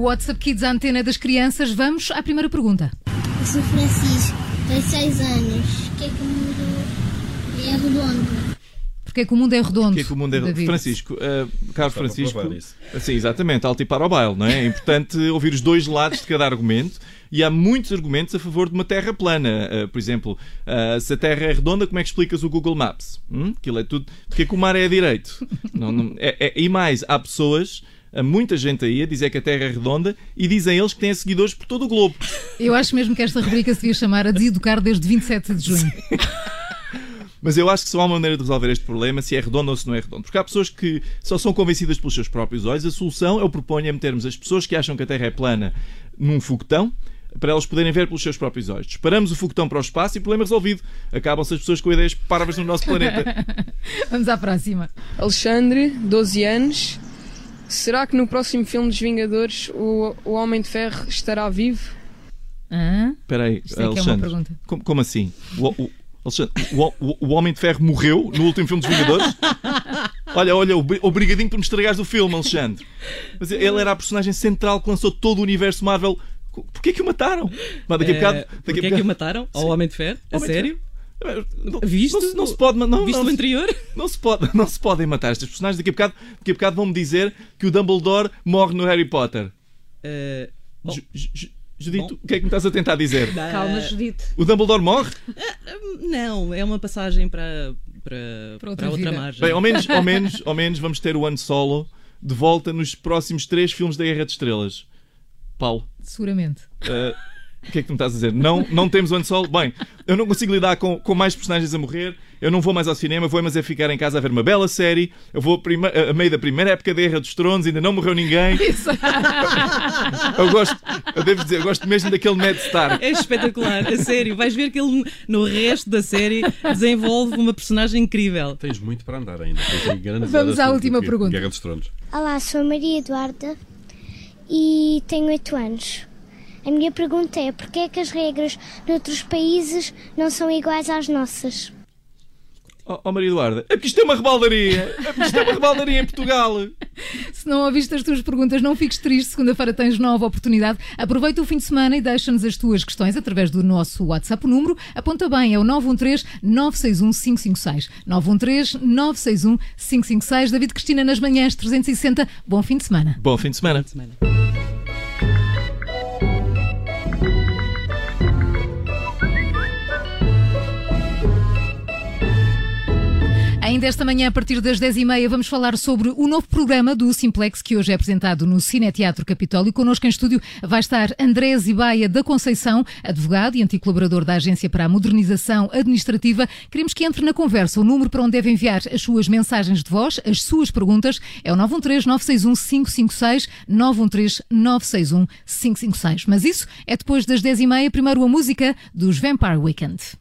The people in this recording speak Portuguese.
o WhatsApp Kids, a antena das crianças. Vamos à primeira pergunta. Eu sou Francisco, tenho 6 anos. O que é que o mundo é redondo? Porque é que o mundo é redondo? Porque é que o mundo é David? Francisco, uh, Carlos Francisco. Sim, exatamente, alto e para o baile, não é? É importante ouvir os dois lados de cada argumento. E há muitos argumentos a favor de uma terra plana. Uh, por exemplo, uh, se a terra é redonda, como é que explicas o Google Maps? Hum? Aquilo é tudo. Porque é que o mar é a direito? Não, não- é- é- e mais, há pessoas, há muita gente aí a dizer que a terra é redonda e dizem eles que têm seguidores por todo o globo. Eu acho mesmo que esta rubrica se devia chamar a Deseducar desde 27 de junho. Mas eu acho que só há uma maneira de resolver este problema, se é redondo ou se não é redondo. Porque há pessoas que só são convencidas pelos seus próprios olhos. A solução, eu proponho, é metermos as pessoas que acham que a Terra é plana num foguetão para elas poderem ver pelos seus próprios olhos. Disparamos o foguetão para o espaço e problema resolvido. Acabam-se as pessoas com ideias parvas no nosso planeta. Vamos à próxima. Alexandre, 12 anos. Será que no próximo filme dos Vingadores o, o Homem de Ferro estará vivo? Espera aí, Isto é é uma Alexandre. pergunta. como, como assim? O, o- Alexandre, o, o- o Homem de Ferro morreu no último filme dos Vingadores? Olha, olha, obri- obrigadinho por me estragares o filme, Alexandre. Mas ele era a personagem central que lançou todo o universo Marvel. Porquê que o mataram? Mas daqui a bocado. Eh, Daqui a Porquê é que bocado- o mataram? Ao Homem de Ferro? A Homem de sério? Visto? Não, se- não se pode, não, Visto não, o se- anterior? não se pode, não se podem matar estas personagens. Daqui a bocado, daqui a bocado vão-me dizer que o Dumbledore morre no Harry Potter. Eh, bom, Ju- Ju- Ju- Judito, Bom. o que é que me estás a tentar dizer? eh, Calma, Judite. O Dumbledore morre? Não, é uma passagem para, para, Para outra para outra margem. Bem, ao menos, ao, menos, ao menos vamos ter o Han Solo de volta nos próximos três filmes da Guerra de Estrelas. Paulo, Seguramente. eh, o que é que tu me estás a dizer? Não, não temos o Han Solo? Bem, eu não consigo lidar com, com mais personagens a morrer. Eu não vou mais ao cinema, vou mas é ficar em casa a ver uma bela série. Eu vou a, a meio da primeira época da Guerra dos Tronos, ainda não morreu ninguém. Eu gosto, eu devo dizer, eu gosto mesmo daquele Ned Stark. É espetacular, a sério. Vais ver que ele no resto da série desenvolve uma personagem incrível. Tens muito para andar ainda. Vamos à última pergunta. Guerra dos Tronos. Olá, sou a Maria Eduarda e tenho 8 anos. A minha pergunta é: porquê é que as regras noutros países não são iguais às nossas? Oh, oh Maria Eduarda, é porque isto é uma rebaldaria. É porque isto é uma rebaldaria em Portugal. Se não ouviste as tuas perguntas, não fiques triste. Segunda-feira tens nova oportunidade. Aproveita o fim de semana e deixa-nos as tuas questões através do nosso WhatsApp. O número aponta bem, é o 913-961-556. 913-961-556. David Cristina nas manhãs 360. Bom fim de semana. Bom fim de semana. Semana. Ainda esta manhã, a partir das 10h30, vamos falar sobre o novo programa do Simplex, que hoje é apresentado no Cineteatro Capitólio. Connosco em estúdio vai estar André Zibaia da Conceição, advogado e antigo colaborador da Agência para a Modernização Administrativa. Queremos que entre na conversa. O número para onde deve enviar as suas mensagens de voz, as suas perguntas, é o 913-961-556, 913-961-556. Mas isso é depois das 10h30, primeiro a música dos Vampire Weekend.